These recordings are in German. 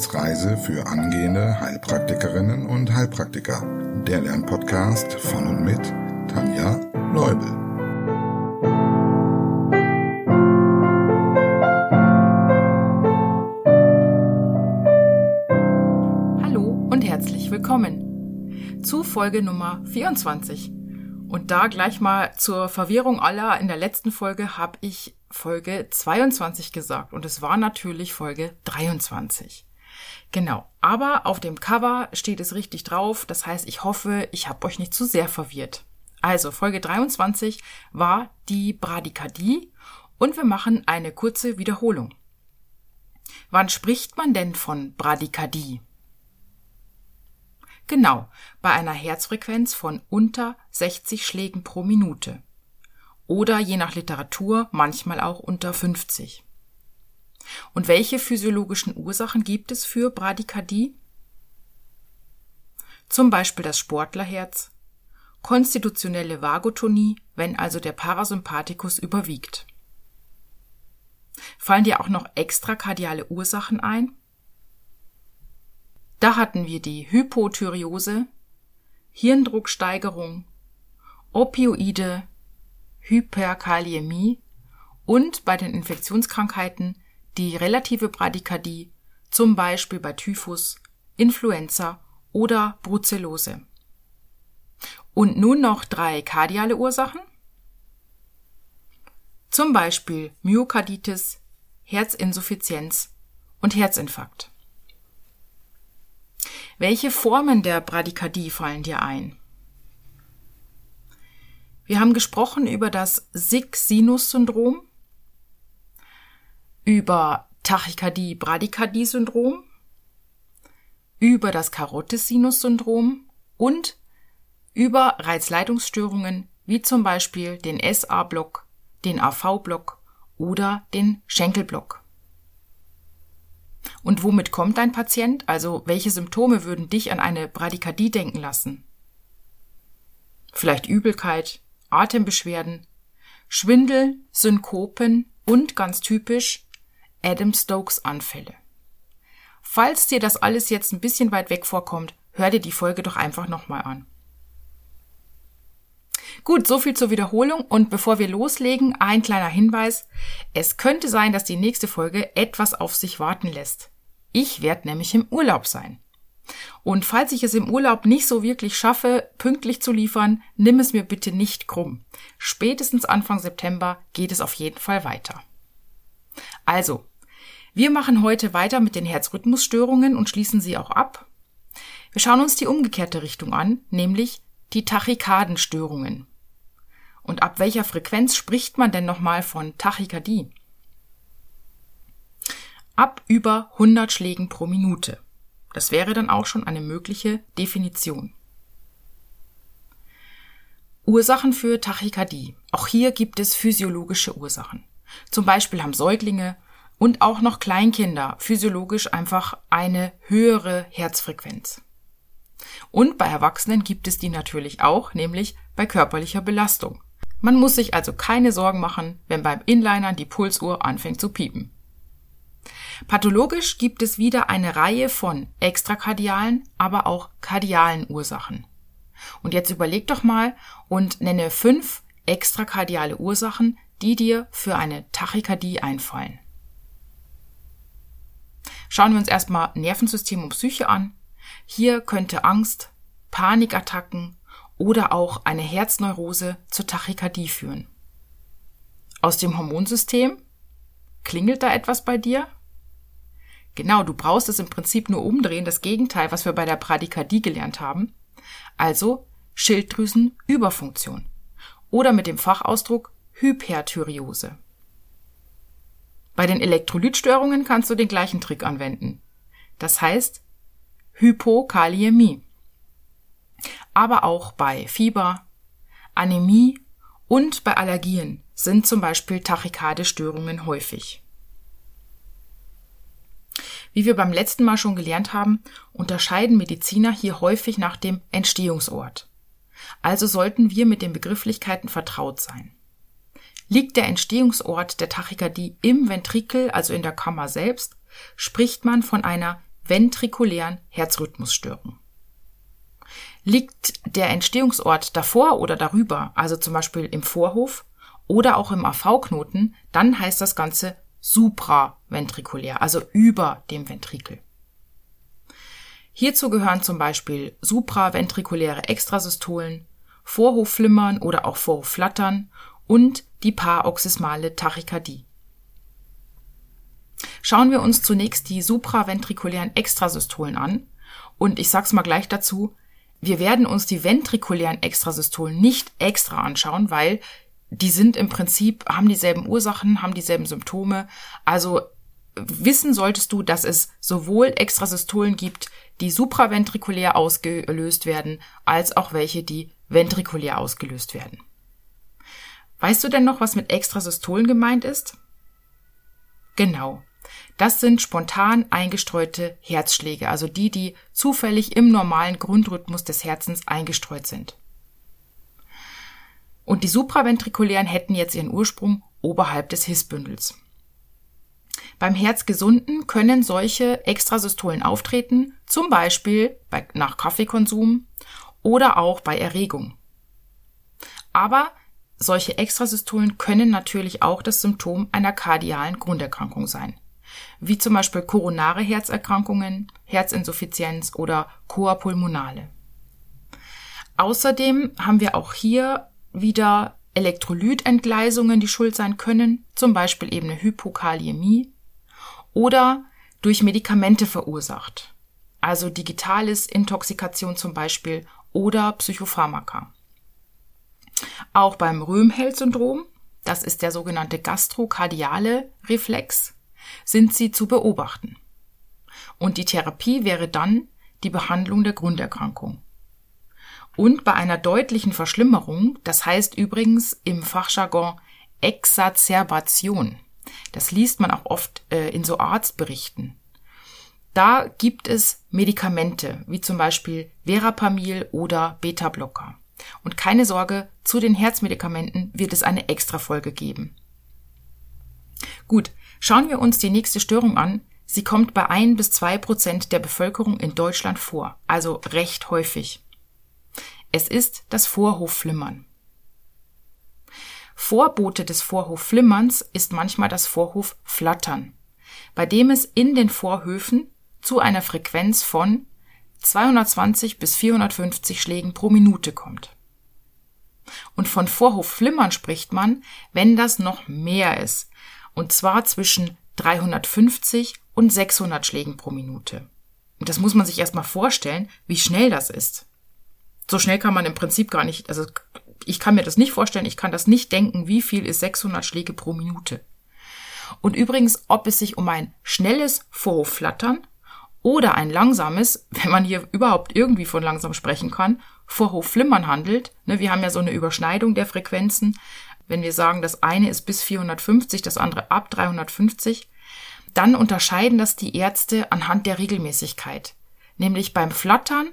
Wissensreise für angehende Heilpraktikerinnen und Heilpraktiker. Der Lernpodcast von und mit Tanja Leubel. Hallo und herzlich willkommen zu Folge Nummer 24. Und da gleich mal zur Verwirrung aller, in der letzten Folge habe ich Folge 22 gesagt und es war natürlich Folge 23. Genau, aber auf dem Cover steht es richtig drauf, das heißt, ich hoffe, ich habe euch nicht zu sehr verwirrt. Also, Folge 23 war die Bradykardie und wir machen eine kurze Wiederholung. Wann spricht man denn von Bradykardie? Genau, bei einer Herzfrequenz von unter 60 Schlägen pro Minute. Oder je nach Literatur manchmal auch unter 50. Und welche physiologischen Ursachen gibt es für Bradykardie? Zum Beispiel das Sportlerherz, konstitutionelle Vagotonie, wenn also der Parasympathikus überwiegt. Fallen dir auch noch extrakardiale Ursachen ein? Da hatten wir die Hypothyreose, Hirndrucksteigerung, Opioide, Hyperkaliämie und bei den Infektionskrankheiten die relative Bradykardie, zum Beispiel bei Typhus, Influenza oder Brucellose. Und nun noch drei kardiale Ursachen. Zum Beispiel Myokarditis, Herzinsuffizienz und Herzinfarkt. Welche Formen der Bradykardie fallen dir ein? Wir haben gesprochen über das Sick-Sinus-Syndrom, über Tachykardie-Bradykardie-Syndrom, über das Karotis-Sinus-Syndrom und über Reizleitungsstörungen wie zum Beispiel den SA-Block, den AV-Block oder den Schenkelblock. Und womit kommt dein Patient? Also welche Symptome würden dich an eine Bradykardie denken lassen? Vielleicht Übelkeit, Atembeschwerden, Schwindel, Synkopen und ganz typisch Adam Stokes Anfälle. Falls dir das alles jetzt ein bisschen weit weg vorkommt, hör dir die Folge doch einfach nochmal an. Gut, so viel zur Wiederholung und bevor wir loslegen, ein kleiner Hinweis. Es könnte sein, dass die nächste Folge etwas auf sich warten lässt. Ich werde nämlich im Urlaub sein. Und falls ich es im Urlaub nicht so wirklich schaffe, pünktlich zu liefern, nimm es mir bitte nicht krumm. Spätestens Anfang September geht es auf jeden Fall weiter. Also, wir machen heute weiter mit den Herzrhythmusstörungen und schließen sie auch ab. Wir schauen uns die umgekehrte Richtung an, nämlich die Tachykardenstörungen. Und ab welcher Frequenz spricht man denn nochmal von Tachykardie? Ab über 100 Schlägen pro Minute. Das wäre dann auch schon eine mögliche Definition. Ursachen für Tachykardie. Auch hier gibt es physiologische Ursachen. Zum Beispiel haben Säuglinge und auch noch Kleinkinder physiologisch einfach eine höhere Herzfrequenz. Und bei Erwachsenen gibt es die natürlich auch, nämlich bei körperlicher Belastung. Man muss sich also keine Sorgen machen, wenn beim Inlinern die Pulsuhr anfängt zu piepen. Pathologisch gibt es wieder eine Reihe von extrakardialen, aber auch kardialen Ursachen. Und jetzt überleg doch mal und nenne fünf extrakardiale Ursachen, die dir für eine Tachykardie einfallen. Schauen wir uns erstmal Nervensystem und Psyche an. Hier könnte Angst, Panikattacken oder auch eine Herzneurose zur Tachykardie führen. Aus dem Hormonsystem? Klingelt da etwas bei dir? Genau, du brauchst es im Prinzip nur umdrehen, das Gegenteil, was wir bei der Bradykardie gelernt haben. Also Schilddrüsenüberfunktion. Oder mit dem Fachausdruck Hyperthyreose. Bei den Elektrolytstörungen kannst du den gleichen Trick anwenden. Das heißt Hypokaliämie. Aber auch bei Fieber, Anämie und bei Allergien sind zum Beispiel Tachykardestörungen häufig. Wie wir beim letzten Mal schon gelernt haben, unterscheiden Mediziner hier häufig nach dem Entstehungsort. Also sollten wir mit den Begrifflichkeiten vertraut sein. Liegt der Entstehungsort der Tachykardie im Ventrikel, also in der Kammer selbst, spricht man von einer ventrikulären Herzrhythmusstörung. Liegt der Entstehungsort davor oder darüber, also zum Beispiel im Vorhof oder auch im AV-Knoten, dann heißt das Ganze supraventrikulär, also über dem Ventrikel. Hierzu gehören zum Beispiel supraventrikuläre Extrasystolen, Vorhofflimmern oder auch Vorhofflattern und die paroxysmale Tachykardie. Schauen wir uns zunächst die supraventrikulären Extrasystolen an und ich sag's mal gleich dazu, wir werden uns die ventrikulären Extrasystolen nicht extra anschauen, weil die sind im Prinzip, haben dieselben Ursachen, haben dieselben Symptome. Also wissen solltest du, dass es sowohl Extrasystolen gibt, die supraventrikulär ausgelöst werden, als auch welche, die ventrikulär ausgelöst werden. Weißt du denn noch, was mit Extrasystolen gemeint ist? Genau. Das sind spontan eingestreute Herzschläge, also die, die zufällig im normalen Grundrhythmus des Herzens eingestreut sind. Und die supraventrikulären hätten jetzt ihren Ursprung oberhalb des Hissbündels. Beim Herzgesunden können solche Extrasystolen auftreten, zum Beispiel bei, nach Kaffeekonsum oder auch bei Erregung. Aber solche Extrasystolen können natürlich auch das Symptom einer kardialen Grunderkrankung sein, wie zum Beispiel koronare Herzerkrankungen, Herzinsuffizienz oder Coapulmonale. Außerdem haben wir auch hier wieder Elektrolytentgleisungen, die schuld sein können, zum Beispiel eben eine Hypokaliämie oder durch Medikamente verursacht, also digitales Intoxikation zum Beispiel oder Psychopharmaka. Auch beim Röhmheld-Syndrom, das ist der sogenannte gastrokardiale Reflex, sind sie zu beobachten. Und die Therapie wäre dann die Behandlung der Grunderkrankung. Und bei einer deutlichen Verschlimmerung, das heißt übrigens im Fachjargon Exacerbation, das liest man auch oft äh, in so Arztberichten. Da gibt es Medikamente, wie zum Beispiel Verapamil oder Beta-Blocker. Und keine Sorge, zu den Herzmedikamenten wird es eine Extrafolge geben. Gut, schauen wir uns die nächste Störung an. Sie kommt bei ein bis zwei Prozent der Bevölkerung in Deutschland vor, also recht häufig. Es ist das Vorhofflimmern. Vorbote des Vorhofflimmerns ist manchmal das Vorhofflattern, bei dem es in den Vorhöfen zu einer Frequenz von 220 bis 450 Schlägen pro Minute kommt. Und von Vorhofflimmern spricht man, wenn das noch mehr ist, und zwar zwischen 350 und 600 Schlägen pro Minute. Und das muss man sich erstmal vorstellen, wie schnell das ist. So schnell kann man im Prinzip gar nicht, also ich kann mir das nicht vorstellen, ich kann das nicht denken, wie viel ist 600 Schläge pro Minute. Und übrigens, ob es sich um ein schnelles Vorhofflattern oder ein langsames, wenn man hier überhaupt irgendwie von langsam sprechen kann, Vorhofflimmern handelt. Ne, wir haben ja so eine Überschneidung der Frequenzen. Wenn wir sagen, das eine ist bis 450, das andere ab 350, dann unterscheiden das die Ärzte anhand der Regelmäßigkeit. Nämlich beim Flattern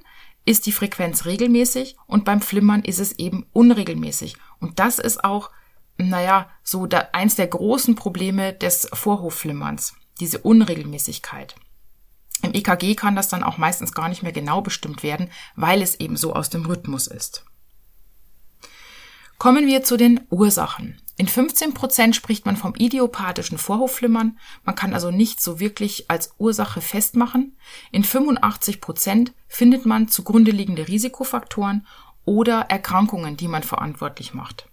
ist die Frequenz regelmäßig und beim Flimmern ist es eben unregelmäßig. Und das ist auch, naja, so da, eins der großen Probleme des Vorhofflimmerns, diese Unregelmäßigkeit. Im EKG kann das dann auch meistens gar nicht mehr genau bestimmt werden, weil es eben so aus dem Rhythmus ist. Kommen wir zu den Ursachen. In 15 Prozent spricht man vom idiopathischen Vorhofflimmern. Man kann also nicht so wirklich als Ursache festmachen. In 85 Prozent findet man zugrunde liegende Risikofaktoren oder Erkrankungen, die man verantwortlich macht.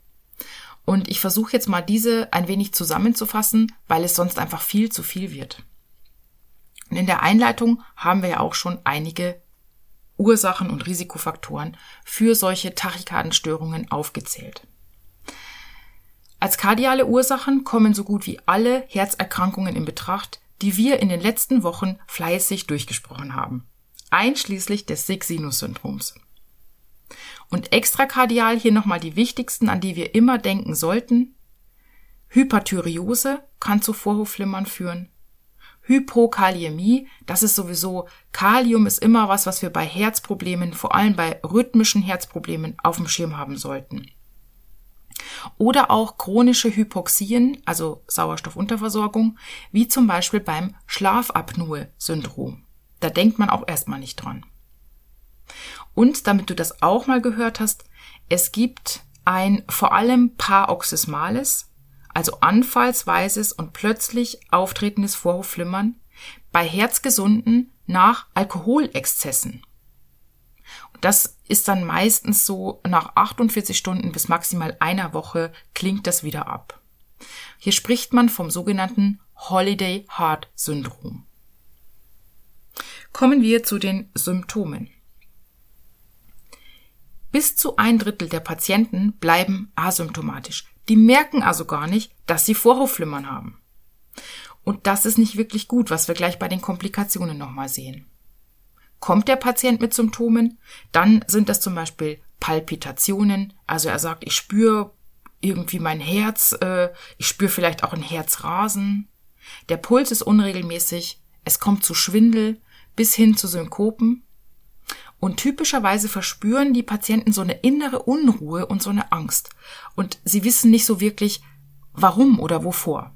Und ich versuche jetzt mal diese ein wenig zusammenzufassen, weil es sonst einfach viel zu viel wird. Und in der Einleitung haben wir ja auch schon einige Ursachen und Risikofaktoren für solche Tachykardenstörungen aufgezählt. Als kardiale Ursachen kommen so gut wie alle Herzerkrankungen in Betracht, die wir in den letzten Wochen fleißig durchgesprochen haben, einschließlich des Sig-Sinus-Syndroms. Und extrakardial hier nochmal die wichtigsten, an die wir immer denken sollten. Hyperthyreose kann zu Vorhofflimmern führen. Hypokaliämie, das ist sowieso, Kalium ist immer was, was wir bei Herzproblemen, vor allem bei rhythmischen Herzproblemen auf dem Schirm haben sollten. Oder auch chronische Hypoxien, also Sauerstoffunterversorgung, wie zum Beispiel beim Schlafapnoe-Syndrom. Da denkt man auch erstmal nicht dran. Und damit du das auch mal gehört hast, es gibt ein vor allem paroxysmales, also anfallsweises und plötzlich auftretendes Vorhofflimmern bei Herzgesunden nach Alkoholexzessen. Das ist dann meistens so nach 48 Stunden bis maximal einer Woche klingt das wieder ab. Hier spricht man vom sogenannten Holiday Heart Syndrom. Kommen wir zu den Symptomen. Bis zu ein Drittel der Patienten bleiben asymptomatisch. Die merken also gar nicht, dass sie Vorhofflimmern haben. Und das ist nicht wirklich gut, was wir gleich bei den Komplikationen nochmal sehen. Kommt der Patient mit Symptomen, dann sind das zum Beispiel Palpitationen, also er sagt, ich spüre irgendwie mein Herz, äh, ich spüre vielleicht auch ein Herzrasen, der Puls ist unregelmäßig, es kommt zu Schwindel bis hin zu Synkopen und typischerweise verspüren die Patienten so eine innere Unruhe und so eine Angst. Und sie wissen nicht so wirklich, warum oder wovor.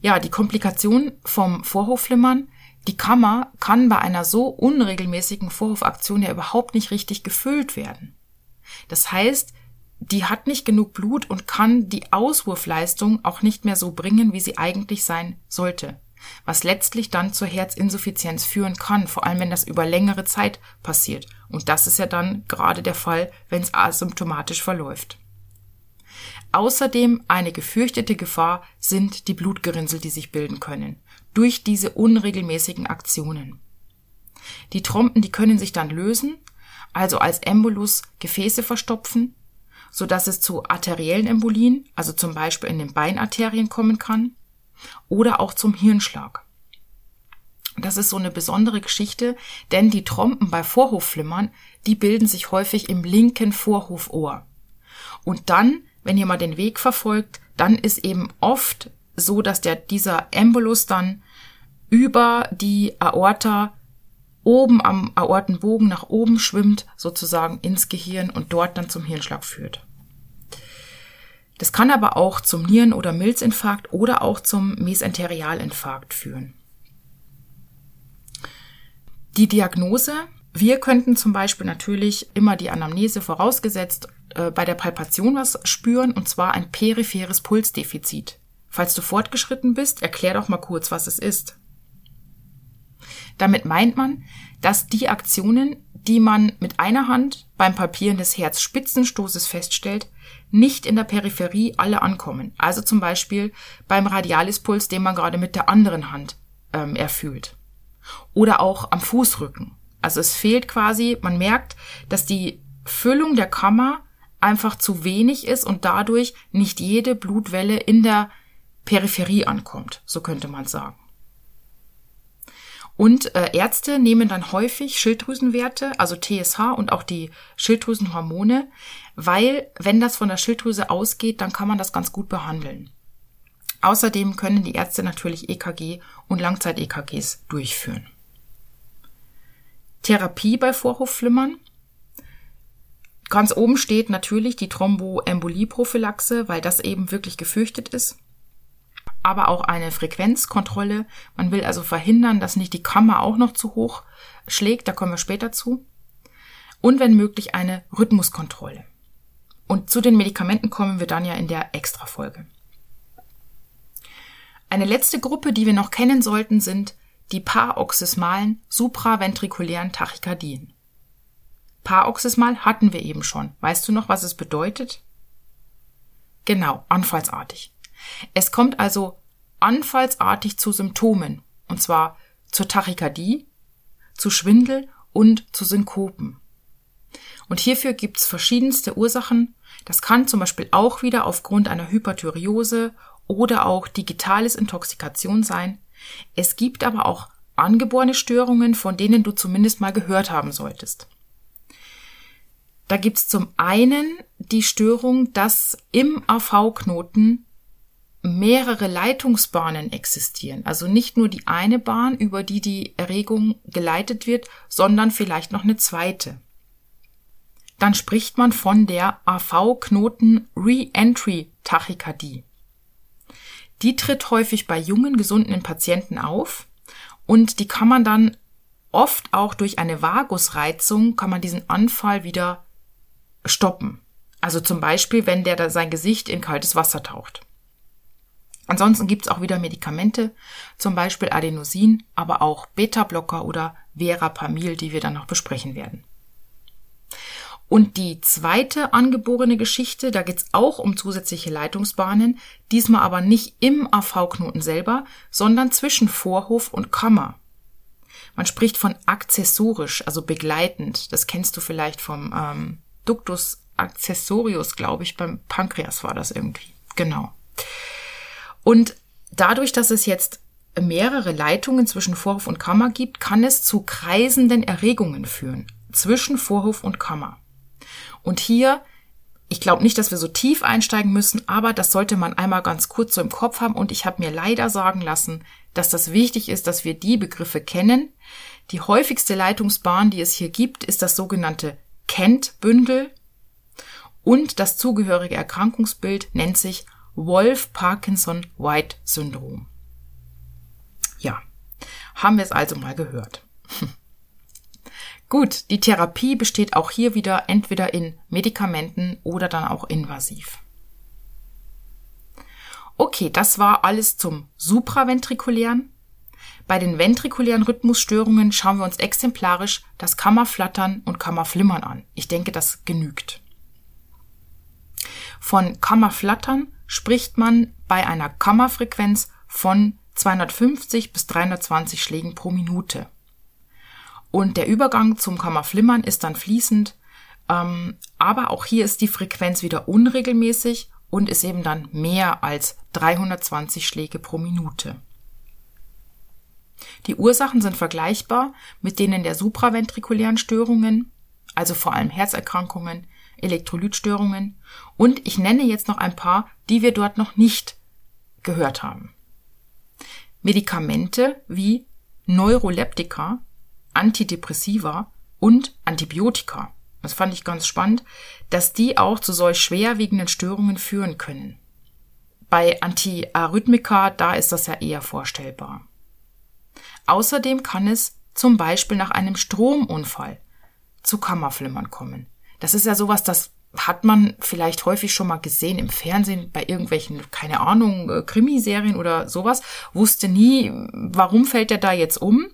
Ja, die Komplikation vom Vorhofflimmern, die Kammer kann bei einer so unregelmäßigen Vorhofaktion ja überhaupt nicht richtig gefüllt werden. Das heißt, die hat nicht genug Blut und kann die Auswurfleistung auch nicht mehr so bringen, wie sie eigentlich sein sollte was letztlich dann zur Herzinsuffizienz führen kann, vor allem wenn das über längere Zeit passiert. Und das ist ja dann gerade der Fall, wenn es asymptomatisch verläuft. Außerdem eine gefürchtete Gefahr sind die Blutgerinnsel, die sich bilden können, durch diese unregelmäßigen Aktionen. Die Trompen, die können sich dann lösen, also als Embolus Gefäße verstopfen, so dass es zu arteriellen Embolien, also zum Beispiel in den Beinarterien kommen kann, oder auch zum Hirnschlag. Das ist so eine besondere Geschichte, denn die Trompen bei Vorhofflimmern, die bilden sich häufig im linken Vorhofohr. Und dann, wenn ihr mal den Weg verfolgt, dann ist eben oft so, dass der, dieser Embolus dann über die Aorta oben am Aortenbogen nach oben schwimmt, sozusagen ins Gehirn und dort dann zum Hirnschlag führt. Das kann aber auch zum Nieren- oder Milzinfarkt oder auch zum Mesenterialinfarkt führen. Die Diagnose. Wir könnten zum Beispiel natürlich immer die Anamnese vorausgesetzt äh, bei der Palpation was spüren, und zwar ein peripheres Pulsdefizit. Falls du fortgeschritten bist, erklär doch mal kurz, was es ist. Damit meint man, dass die Aktionen, die man mit einer Hand beim Palpieren des Herzspitzenstoßes feststellt, nicht in der Peripherie alle ankommen. Also zum Beispiel beim Radialispuls, den man gerade mit der anderen Hand ähm, erfüllt. Oder auch am Fußrücken. Also es fehlt quasi, man merkt, dass die Füllung der Kammer einfach zu wenig ist und dadurch nicht jede Blutwelle in der Peripherie ankommt, so könnte man sagen. Und äh, Ärzte nehmen dann häufig Schilddrüsenwerte, also TSH und auch die Schilddrüsenhormone, weil wenn das von der Schilddrüse ausgeht, dann kann man das ganz gut behandeln. Außerdem können die Ärzte natürlich EKG und Langzeit-EKGs durchführen. Therapie bei Vorhofflimmern. Ganz oben steht natürlich die Thromboembolie-Prophylaxe, weil das eben wirklich gefürchtet ist aber auch eine Frequenzkontrolle. Man will also verhindern, dass nicht die Kammer auch noch zu hoch schlägt, da kommen wir später zu. Und wenn möglich eine Rhythmuskontrolle. Und zu den Medikamenten kommen wir dann ja in der Extrafolge. Eine letzte Gruppe, die wir noch kennen sollten, sind die paroxysmalen supraventrikulären Tachykardien. Paroxysmal hatten wir eben schon. Weißt du noch, was es bedeutet? Genau, anfallsartig. Es kommt also anfallsartig zu Symptomen, und zwar zur Tachykardie, zu Schwindel und zu Synkopen. Und hierfür gibt's verschiedenste Ursachen. Das kann zum Beispiel auch wieder aufgrund einer Hyperthyreose oder auch digitales Intoxikation sein. Es gibt aber auch angeborene Störungen, von denen du zumindest mal gehört haben solltest. Da gibt's zum einen die Störung, dass im AV-Knoten mehrere Leitungsbahnen existieren. Also nicht nur die eine Bahn, über die die Erregung geleitet wird, sondern vielleicht noch eine zweite. Dann spricht man von der AV-Knoten Re-Entry Tachykardie. Die tritt häufig bei jungen, gesunden Patienten auf Und die kann man dann oft auch durch eine Vagusreizung kann man diesen Anfall wieder stoppen. Also zum Beispiel, wenn der da sein Gesicht in kaltes Wasser taucht. Ansonsten gibt's auch wieder Medikamente, zum Beispiel Adenosin, aber auch Beta-Blocker oder Verapamil, die wir dann noch besprechen werden. Und die zweite angeborene Geschichte, da geht's auch um zusätzliche Leitungsbahnen, diesmal aber nicht im AV-Knoten selber, sondern zwischen Vorhof und Kammer. Man spricht von akzessorisch, also begleitend. Das kennst du vielleicht vom ähm, Ductus accessorius, glaube ich, beim Pankreas war das irgendwie. Genau. Und dadurch, dass es jetzt mehrere Leitungen zwischen Vorhof und Kammer gibt, kann es zu kreisenden Erregungen führen zwischen Vorhof und Kammer. Und hier, ich glaube nicht, dass wir so tief einsteigen müssen, aber das sollte man einmal ganz kurz so im Kopf haben. Und ich habe mir leider sagen lassen, dass das wichtig ist, dass wir die Begriffe kennen. Die häufigste Leitungsbahn, die es hier gibt, ist das sogenannte Kent-Bündel. Und das zugehörige Erkrankungsbild nennt sich Wolf-Parkinson-White-Syndrom. Ja, haben wir es also mal gehört. Gut, die Therapie besteht auch hier wieder entweder in Medikamenten oder dann auch invasiv. Okay, das war alles zum supraventrikulären. Bei den ventrikulären Rhythmusstörungen schauen wir uns exemplarisch das Kammerflattern und Kammerflimmern an. Ich denke, das genügt. Von Kammerflattern spricht man bei einer Kammerfrequenz von 250 bis 320 Schlägen pro Minute. Und der Übergang zum Kammerflimmern ist dann fließend, ähm, aber auch hier ist die Frequenz wieder unregelmäßig und ist eben dann mehr als 320 Schläge pro Minute. Die Ursachen sind vergleichbar mit denen der supraventrikulären Störungen, also vor allem Herzerkrankungen, Elektrolytstörungen und ich nenne jetzt noch ein paar, die wir dort noch nicht gehört haben. Medikamente wie Neuroleptika, Antidepressiva und Antibiotika. Das fand ich ganz spannend, dass die auch zu solch schwerwiegenden Störungen führen können. Bei Antiarrhythmika, da ist das ja eher vorstellbar. Außerdem kann es zum Beispiel nach einem Stromunfall zu Kammerflimmern kommen. Das ist ja sowas, das hat man vielleicht häufig schon mal gesehen im Fernsehen bei irgendwelchen, keine Ahnung, äh, Krimiserien oder sowas, wusste nie, warum fällt er da jetzt um.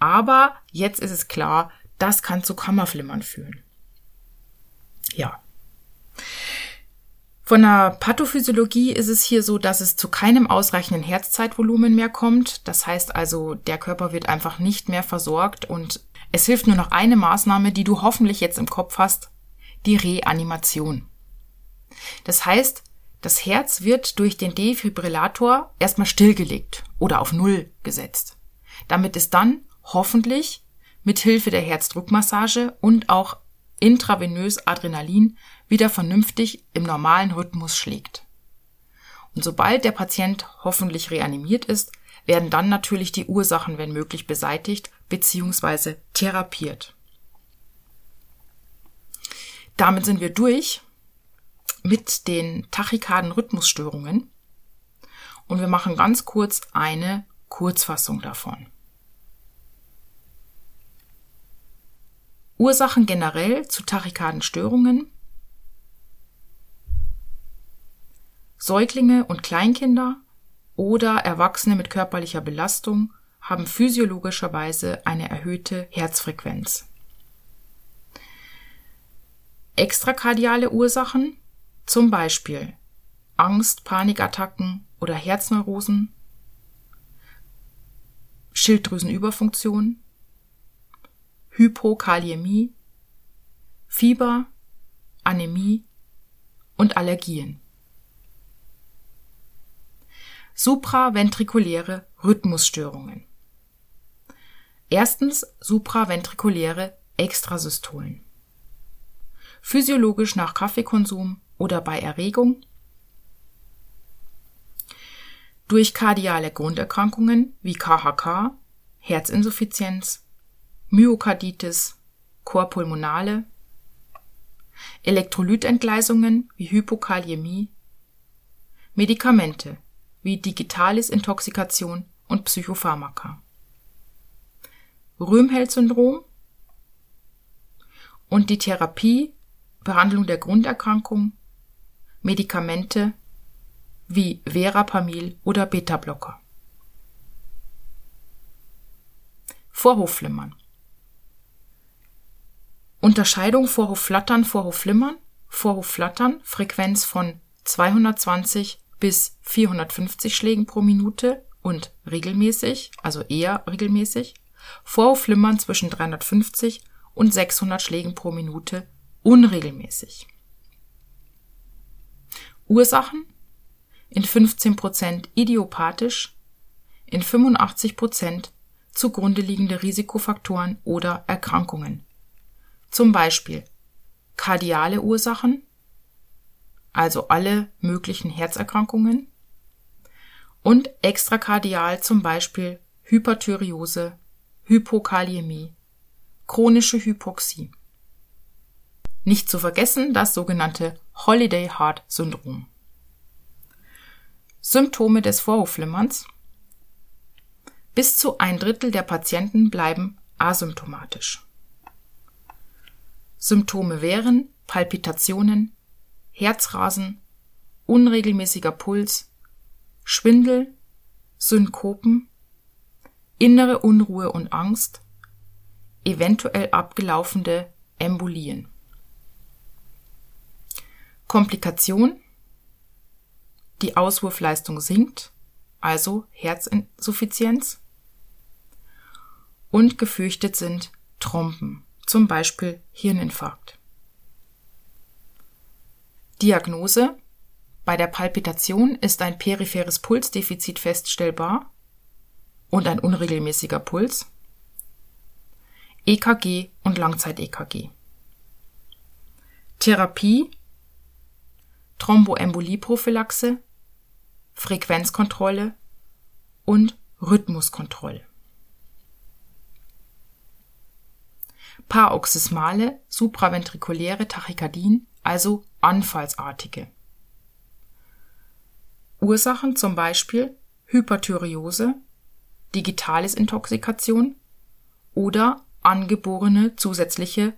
Aber jetzt ist es klar, das kann zu Kammerflimmern führen. Ja. Von der Pathophysiologie ist es hier so, dass es zu keinem ausreichenden Herzzeitvolumen mehr kommt. Das heißt also, der Körper wird einfach nicht mehr versorgt und es hilft nur noch eine Maßnahme, die du hoffentlich jetzt im Kopf hast, die Reanimation. Das heißt, das Herz wird durch den Defibrillator erstmal stillgelegt oder auf Null gesetzt, damit es dann hoffentlich mit Hilfe der Herzdruckmassage und auch intravenös Adrenalin wieder vernünftig im normalen Rhythmus schlägt. Und sobald der Patient hoffentlich reanimiert ist, werden dann natürlich die Ursachen, wenn möglich, beseitigt bzw. therapiert. Damit sind wir durch mit den Tachykarden-Rhythmusstörungen und wir machen ganz kurz eine Kurzfassung davon. Ursachen generell zu Tachykardenstörungen Säuglinge und Kleinkinder oder Erwachsene mit körperlicher Belastung haben physiologischerweise eine erhöhte Herzfrequenz. Extrakardiale Ursachen, zum Beispiel Angst, Panikattacken oder Herzneurosen, Schilddrüsenüberfunktion, Hypokaliämie, Fieber, Anämie und Allergien. Supraventrikuläre Rhythmusstörungen. Erstens supraventrikuläre Extrasystolen physiologisch nach Kaffeekonsum oder bei Erregung, durch kardiale Grunderkrankungen wie KHK, Herzinsuffizienz, Myokarditis, Chorpulmonale, Elektrolytentgleisungen wie Hypokaliämie, Medikamente wie Digitalis-Intoxikation und Psychopharmaka. Röhmheld-Syndrom und die Therapie, Behandlung der Grunderkrankung, Medikamente wie Verapamil oder Beta-Blocker. Vorhofflimmern. Unterscheidung Vorhofflattern, Vorhofflimmern. Vorhofflattern, Frequenz von 220 bis 450 Schlägen pro Minute und regelmäßig, also eher regelmäßig. Vorhofflimmern zwischen 350 und 600 Schlägen pro Minute unregelmäßig. Ursachen in 15% idiopathisch, in 85% zugrunde liegende Risikofaktoren oder Erkrankungen. Zum Beispiel kardiale Ursachen, also alle möglichen Herzerkrankungen, und extrakardial zum Beispiel Hyperthyreose, Hypokaliämie, chronische Hypoxie. Nicht zu vergessen das sogenannte Holiday Heart Syndrom. Symptome des Vorhofflimmerns. Bis zu ein Drittel der Patienten bleiben asymptomatisch. Symptome wären Palpitationen, Herzrasen, unregelmäßiger Puls, Schwindel, Synkopen, innere Unruhe und Angst, eventuell abgelaufene Embolien. Komplikation die Auswurfleistung sinkt, also Herzinsuffizienz. Und gefürchtet sind Trompen, zum Beispiel Hirninfarkt. Diagnose Bei der Palpitation ist ein peripheres Pulsdefizit feststellbar und ein unregelmäßiger Puls. EKG und Langzeit-EKG. Therapie Thromboembolieprophylaxe, Frequenzkontrolle und Rhythmuskontrolle. Paroxysmale supraventrikuläre Tachykardien, also anfallsartige. Ursachen zum Beispiel Hyperthyreose, digitales Intoxikation oder angeborene zusätzliche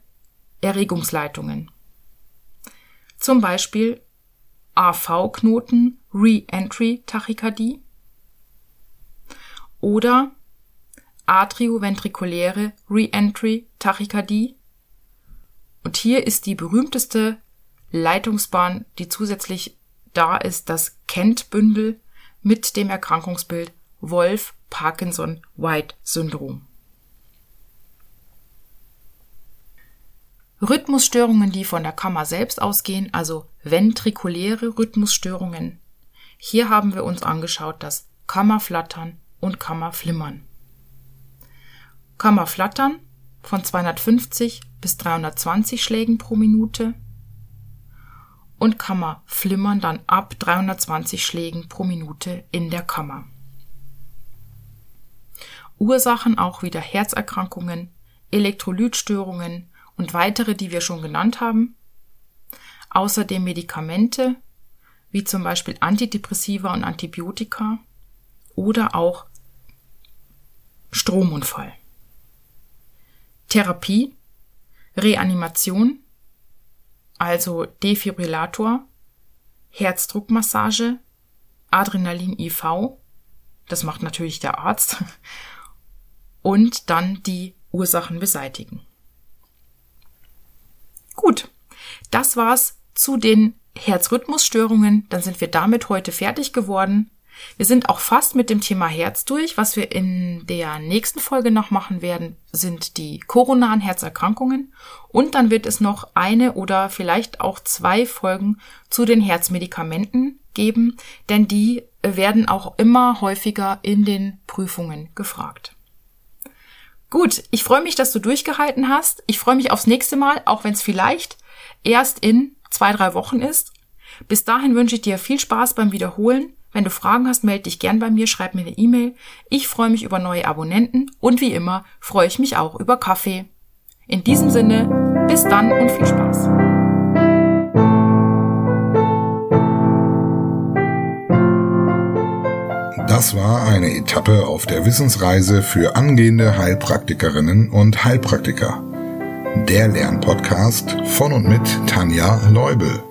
Erregungsleitungen. Zum Beispiel AV-Knoten Re-Entry Tachykardie oder atrioventrikuläre Re-Entry Tachykardie. Und hier ist die berühmteste Leitungsbahn, die zusätzlich da ist, das Kent-Bündel mit dem Erkrankungsbild Wolf-Parkinson-White-Syndrom. Rhythmusstörungen, die von der Kammer selbst ausgehen, also ventrikuläre Rhythmusstörungen. Hier haben wir uns angeschaut das Kammerflattern und Kammerflimmern. Kammerflattern von 250 bis 320 Schlägen pro Minute und Kammerflimmern dann ab 320 Schlägen pro Minute in der Kammer. Ursachen auch wieder Herzerkrankungen, Elektrolytstörungen, und weitere, die wir schon genannt haben. Außerdem Medikamente, wie zum Beispiel Antidepressiva und Antibiotika oder auch Stromunfall. Therapie, Reanimation, also Defibrillator, Herzdruckmassage, Adrenalin IV, das macht natürlich der Arzt, und dann die Ursachen beseitigen. Gut, das war's zu den Herzrhythmusstörungen. Dann sind wir damit heute fertig geworden. Wir sind auch fast mit dem Thema Herz durch. Was wir in der nächsten Folge noch machen werden, sind die koronaren Herzerkrankungen. Und dann wird es noch eine oder vielleicht auch zwei Folgen zu den Herzmedikamenten geben, denn die werden auch immer häufiger in den Prüfungen gefragt. Gut, ich freue mich, dass du durchgehalten hast. Ich freue mich aufs nächste Mal, auch wenn es vielleicht erst in zwei, drei Wochen ist. Bis dahin wünsche ich dir viel Spaß beim Wiederholen. Wenn du Fragen hast, melde dich gern bei mir, schreib mir eine E-Mail. Ich freue mich über neue Abonnenten und wie immer freue ich mich auch über Kaffee. In diesem Sinne, bis dann und viel Spaß. Das war eine Etappe auf der Wissensreise für angehende Heilpraktikerinnen und Heilpraktiker. Der Lernpodcast von und mit Tanja Leubel.